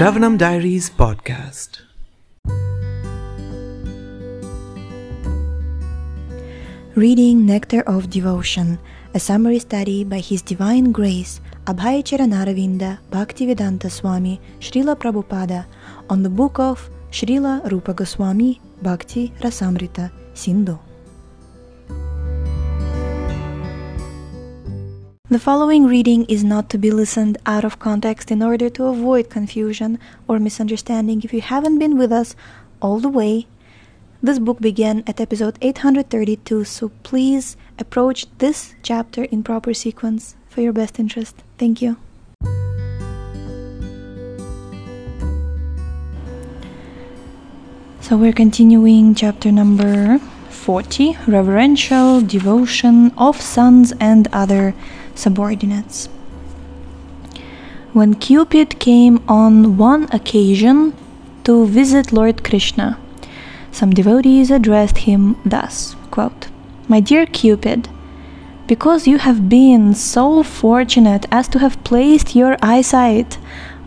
Sravanam Diaries podcast. Reading Nectar of Devotion, a summary study by His Divine Grace Abhay Charanaravinda Bhaktivedanta Swami Srila Prabhupada on the book of Srila Rupa Goswami Bhakti Rasamrita Sindhu. The following reading is not to be listened out of context in order to avoid confusion or misunderstanding. If you haven't been with us all the way, this book began at episode 832, so please approach this chapter in proper sequence for your best interest. Thank you. So we're continuing chapter number 40 Reverential Devotion of Sons and Other Subordinates. When Cupid came on one occasion to visit Lord Krishna, some devotees addressed him thus quote, My dear Cupid, because you have been so fortunate as to have placed your eyesight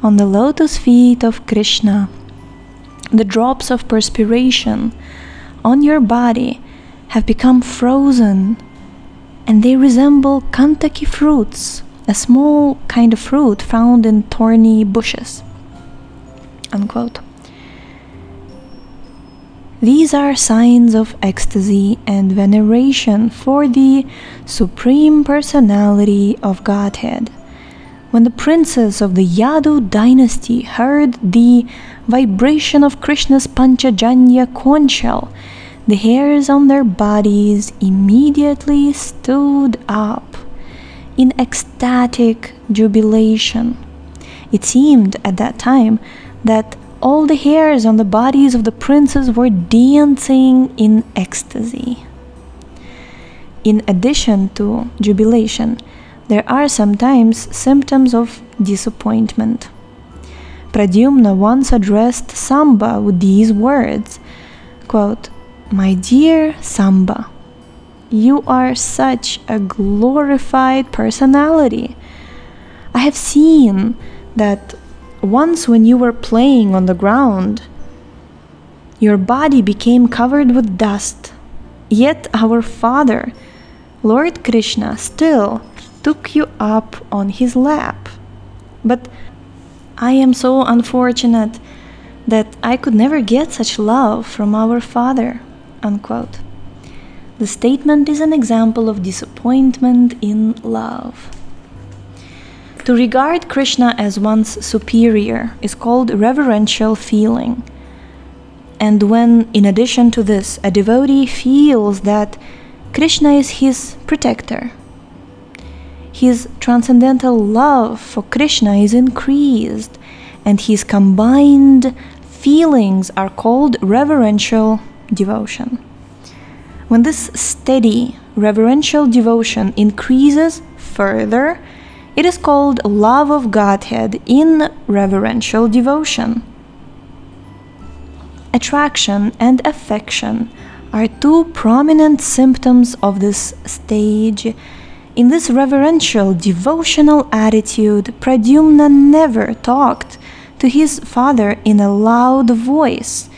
on the lotus feet of Krishna, the drops of perspiration on your body have become frozen and they resemble kantaki fruits, a small kind of fruit found in thorny bushes. Unquote. These are signs of ecstasy and veneration for the Supreme Personality of Godhead. When the princes of the Yadu dynasty heard the vibration of Krishna's Panchajanya conch shell, the hairs on their bodies immediately stood up in ecstatic jubilation. It seemed at that time that all the hairs on the bodies of the princes were dancing in ecstasy. In addition to jubilation, there are sometimes symptoms of disappointment. Pradyumna once addressed Samba with these words quote, My dear Samba, you are such a glorified personality. I have seen that once, when you were playing on the ground, your body became covered with dust. Yet our Father, Lord Krishna, still took you up on his lap. But I am so unfortunate that I could never get such love from our Father. Unquote. The statement is an example of disappointment in love. To regard Krishna as one's superior is called reverential feeling. And when, in addition to this, a devotee feels that Krishna is his protector, his transcendental love for Krishna is increased, and his combined feelings are called reverential devotion. When this steady reverential devotion increases further, it is called love of Godhead in reverential devotion. Attraction and affection are two prominent symptoms of this stage. In this reverential devotional attitude, Pradyumna never talked to his father in a loud voice.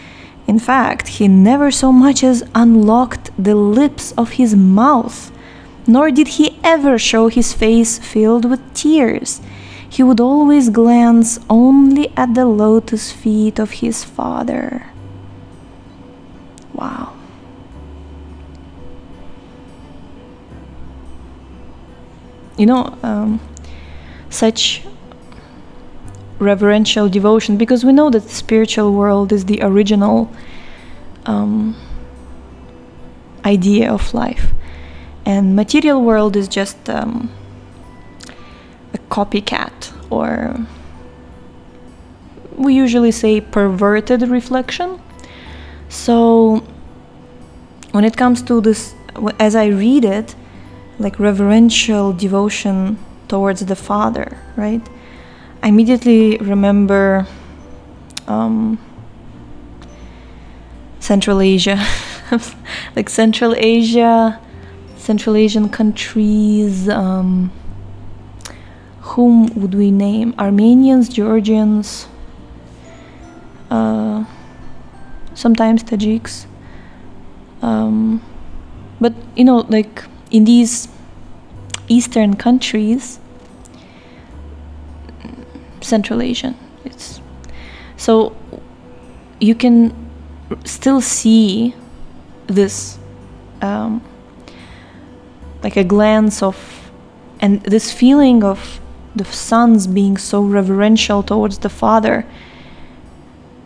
In fact, he never so much as unlocked the lips of his mouth nor did he ever show his face filled with tears. He would always glance only at the lotus feet of his father. Wow. You know, um, such reverential devotion, because we know that the spiritual world is the original um, idea of life. And material world is just um, a copycat or we usually say perverted reflection. So when it comes to this as i read it like reverential devotion towards the father right i immediately remember um, central asia like central asia Central Asian countries. Um, whom would we name? Armenians, Georgians, uh, sometimes Tajiks. Um, but you know, like in these eastern countries, Central Asian, it's so you can still see this um, like a glance of and this feeling of the sons being so reverential towards the father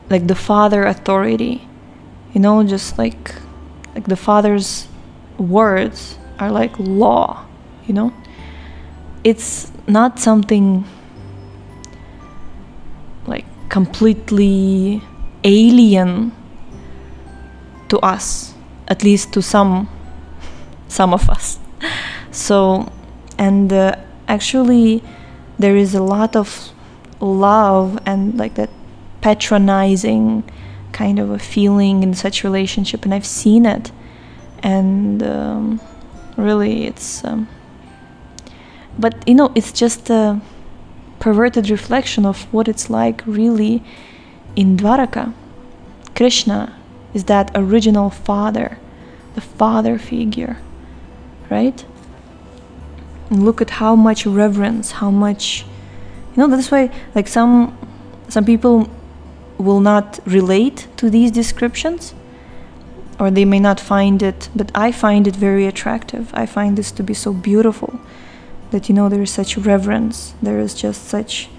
like the father authority you know just like like the father's words are like law you know? It's not something completely alien to us at least to some some of us. So and uh, actually there is a lot of love and like that patronizing kind of a feeling in such relationship and i've seen it. And um, really it's um, but you know it's just a perverted reflection of what it's like really in dwaraka. Krishna is that original father the father figure right? And look at how much reverence how much you know that's why like some some people will not relate to these descriptions or they may not find it but i find it very attractive. I find this to be so beautiful that you know there is such reverence there is just such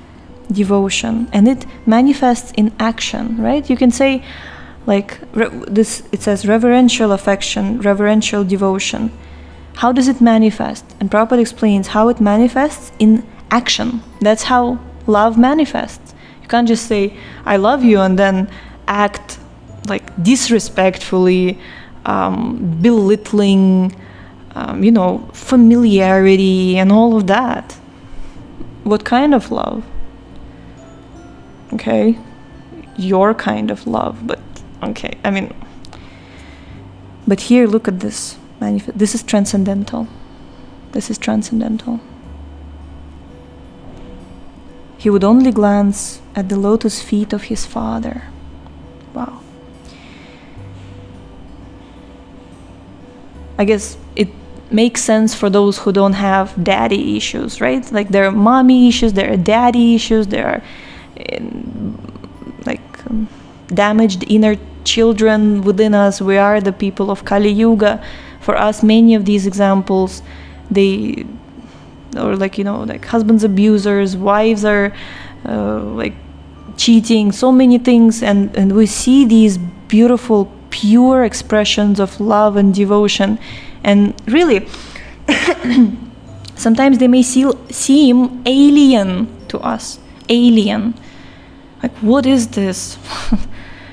devotion. And it manifests in action right? You can say like this it says reverential affection reverential devotion. How does it manifest? And Prabhupada explains how it manifests in action. That's how love manifests. You can't just say i love you and then act like disrespectfully um, belittling um, you know familiarity and all of that. What kind of love? Okay your kind of love but okay i mean but here look at this this is transcendental. This is transcendental. He would only glance at the lotus feet of his father. Wow. I guess makes sense for those who don't have daddy issues right like there are mommy issues there are daddy issues there are um, like um, damaged inner children within us. We are the people of Kali Yuga. For us, many of these examples, they, or like, you know, like husbands abusers, wives are uh, like cheating, so many things. And, and we see these beautiful, pure expressions of love and devotion. And really, sometimes they may see, seem alien to us. Alien. Like, what is this?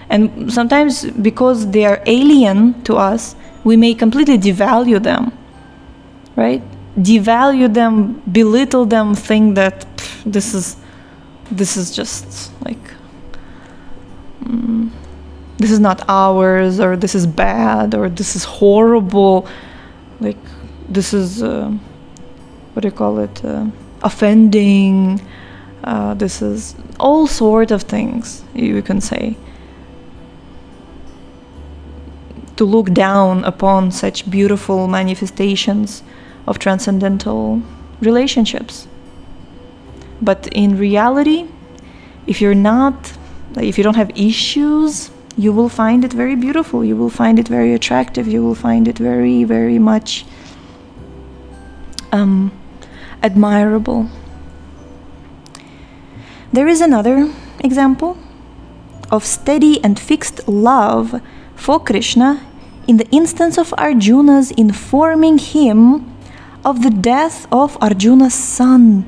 And sometimes, because they are alien to us, we may completely devalue them, right? Devalue them, belittle them, think that pff, this is this is just like mm, this is not ours, or this is bad, or this is horrible. Like this is uh, what do you call it? Uh, offending. Uh, this is all sort of things you can say to look down upon such beautiful manifestations of transcendental relationships. But in reality, if you're not, if you don't have issues, you will find it very beautiful. You will find it very attractive. You will find it very, very much um, admirable. There is another example of steady and fixed love for Krishna in the instance of Arjuna's informing him of the death of Arjuna's son,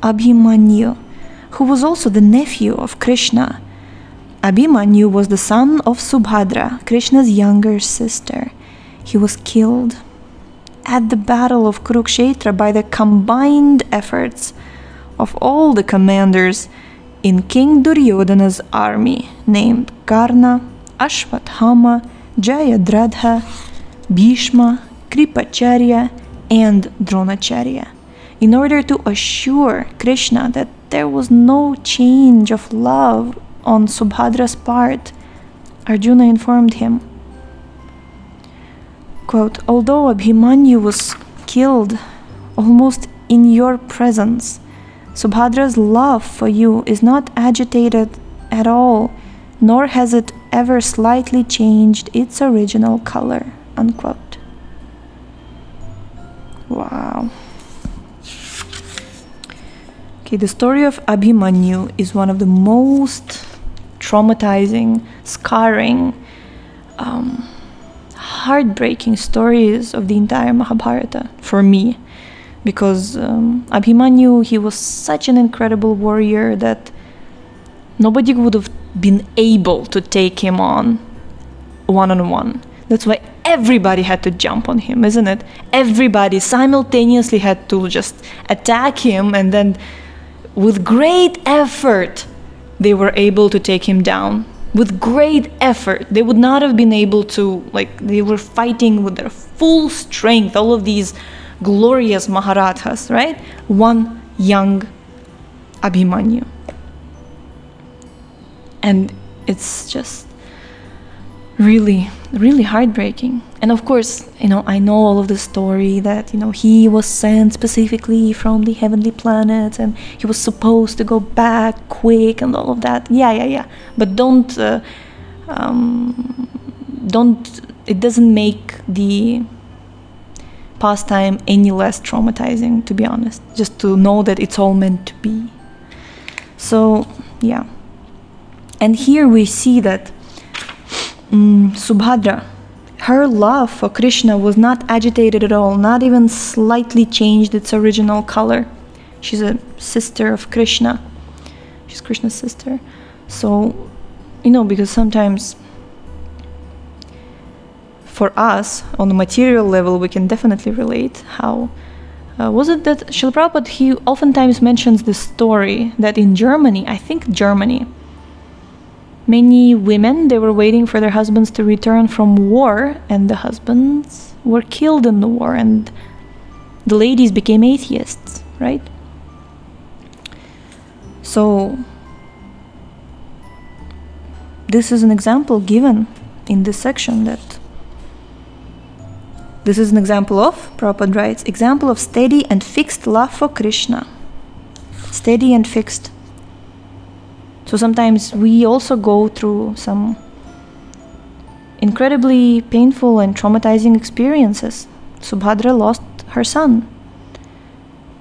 Abhimanyu, who was also the nephew of Krishna. Abhimanyu was the son of Subhadra, Krishna's younger sister. He was killed at the battle of Kurukshetra by the combined efforts of all the commanders in King Duryodhana's army named Karna, Ashwathama, Jayadratha, Bhishma, Kripacharya, and Dronacharya, in order to assure Krishna that there was no change of love on Subhadra's part, Arjuna informed him. Quote, Although Abhimanyu was killed almost in your presence, Subhadra's love for you is not agitated at all, nor has it ever slightly changed its original color. Unquote. Wow. Okay, the story of Abhimanyu is one of the most traumatizing, scarring, um, heartbreaking stories of the entire Mahabharata for me. Because um, Abhimanyu, he was such an incredible warrior that nobody would have been able to take him on one on one. That's why everybody had to jump on him, isn't it? Everybody simultaneously had to just attack him and then with great effort, they were able to take him down. With great effort, they would not have been able to, like, they were fighting with their full strength, all of these glorious Maharathas, right? One young Abhimanyu. And it's just really really heartbreaking. And of course you know i know all of the story that you know he was sent specifically from the heavenly planet and he was supposed to go back quick and all of that. Yeah yeah yeah. But don't uh, um, don't it doesn't make the pastime any less traumatizing to be honest. Just to know that it's all meant to be. So yeah. And here we see that mm, Subhadra, her love for Krishna was not agitated at all, not even slightly changed its original color. She's a sister of Krishna. She's Krishna's sister. So, you know, because sometimes for us, on the material level, we can definitely relate how. Uh, was it that Srila Prabhupada, he oftentimes mentions the story that in Germany, I think Germany, many women they were waiting for their husbands to return from war and the husbands were killed in the war and the ladies became atheists right? So this is an example given in this section that this is an example of Prabhupada writes example of steady and fixed love for Krishna. Steady and fixed so sometimes we also go through some incredibly painful and traumatizing experiences. Subhadra lost her son,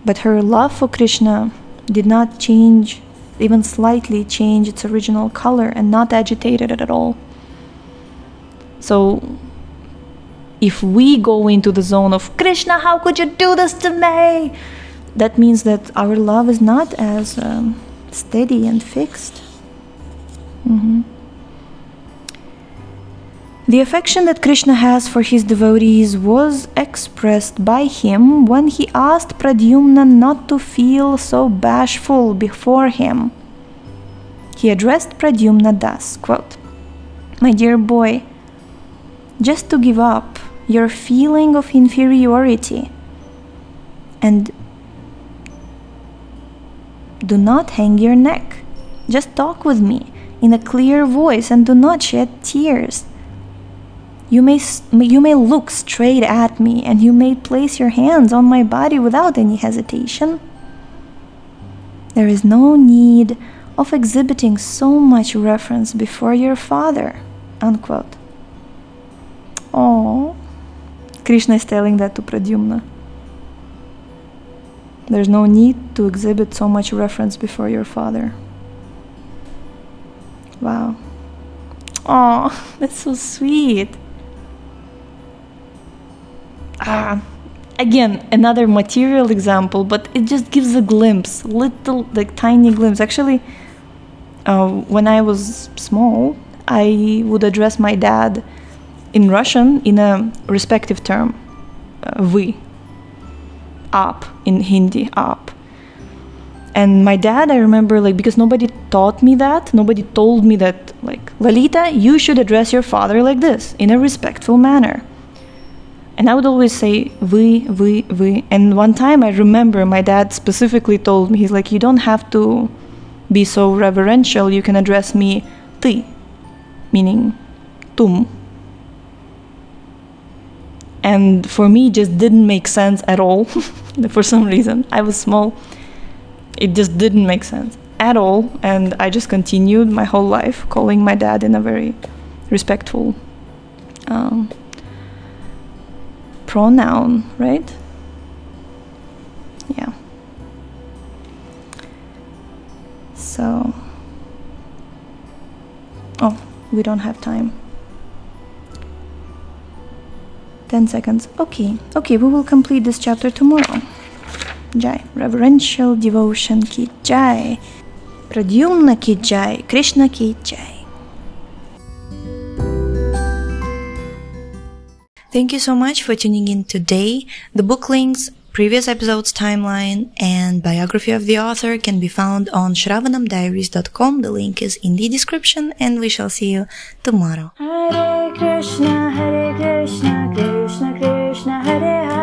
but her love for Krishna did not change, even slightly change its original color and not agitated it at all. So if we go into the zone of Krishna, how could you do this to me? That means that our love is not as um, steady and fixed. Mm-hmm. The affection that Krishna has for his devotees was expressed by him when he asked Pradyumna not to feel so bashful before him. He addressed Pradyumna thus quote, My dear boy, just to give up your feeling of inferiority and do not hang your neck. Just talk with me in a clear voice and do not shed tears. You may, you may look straight at me and you may place your hands on my body without any hesitation. There is no need of exhibiting so much reference before your father. Unquote. Oh, Krishna is telling that to Pradyumna. There's no need to exhibit so much reference before your father. Wow. Oh, that's so sweet. Ah, again, another material example, but it just gives a glimpse, little, like tiny glimpse. Actually, uh, when I was small, I would address my dad in Russian in a respective term, uh, "aap" in Hindi, "aap." And my dad, I remember, like, because nobody taught me that, nobody told me that, like, Lalita, you should address your father like this, in a respectful manner. And I would always say, we, we, we. And one time I remember my dad specifically told me, he's like, you don't have to be so reverential, you can address me ty, meaning tum. And for me, just didn't make sense at all. for some reason, I was small. It just didn't make sense at all, and I just continued my whole life calling my dad in a very respectful um, pronoun, right? Yeah. So, oh, we don't have time. 10 seconds. Okay, okay, we will complete this chapter tomorrow. Jai. Reverential devotion ki Jai. Pradyumna ki Jai. Krishna ki Jai. Thank you so much for tuning in today. The book links, Previous episode's timeline and biography of the author can be found on sravanamdiaries.com. The link is in the description and we shall see you tomorrow. Hare Krishna, Hare Krishna, Krishna Krishna, Hare Hare.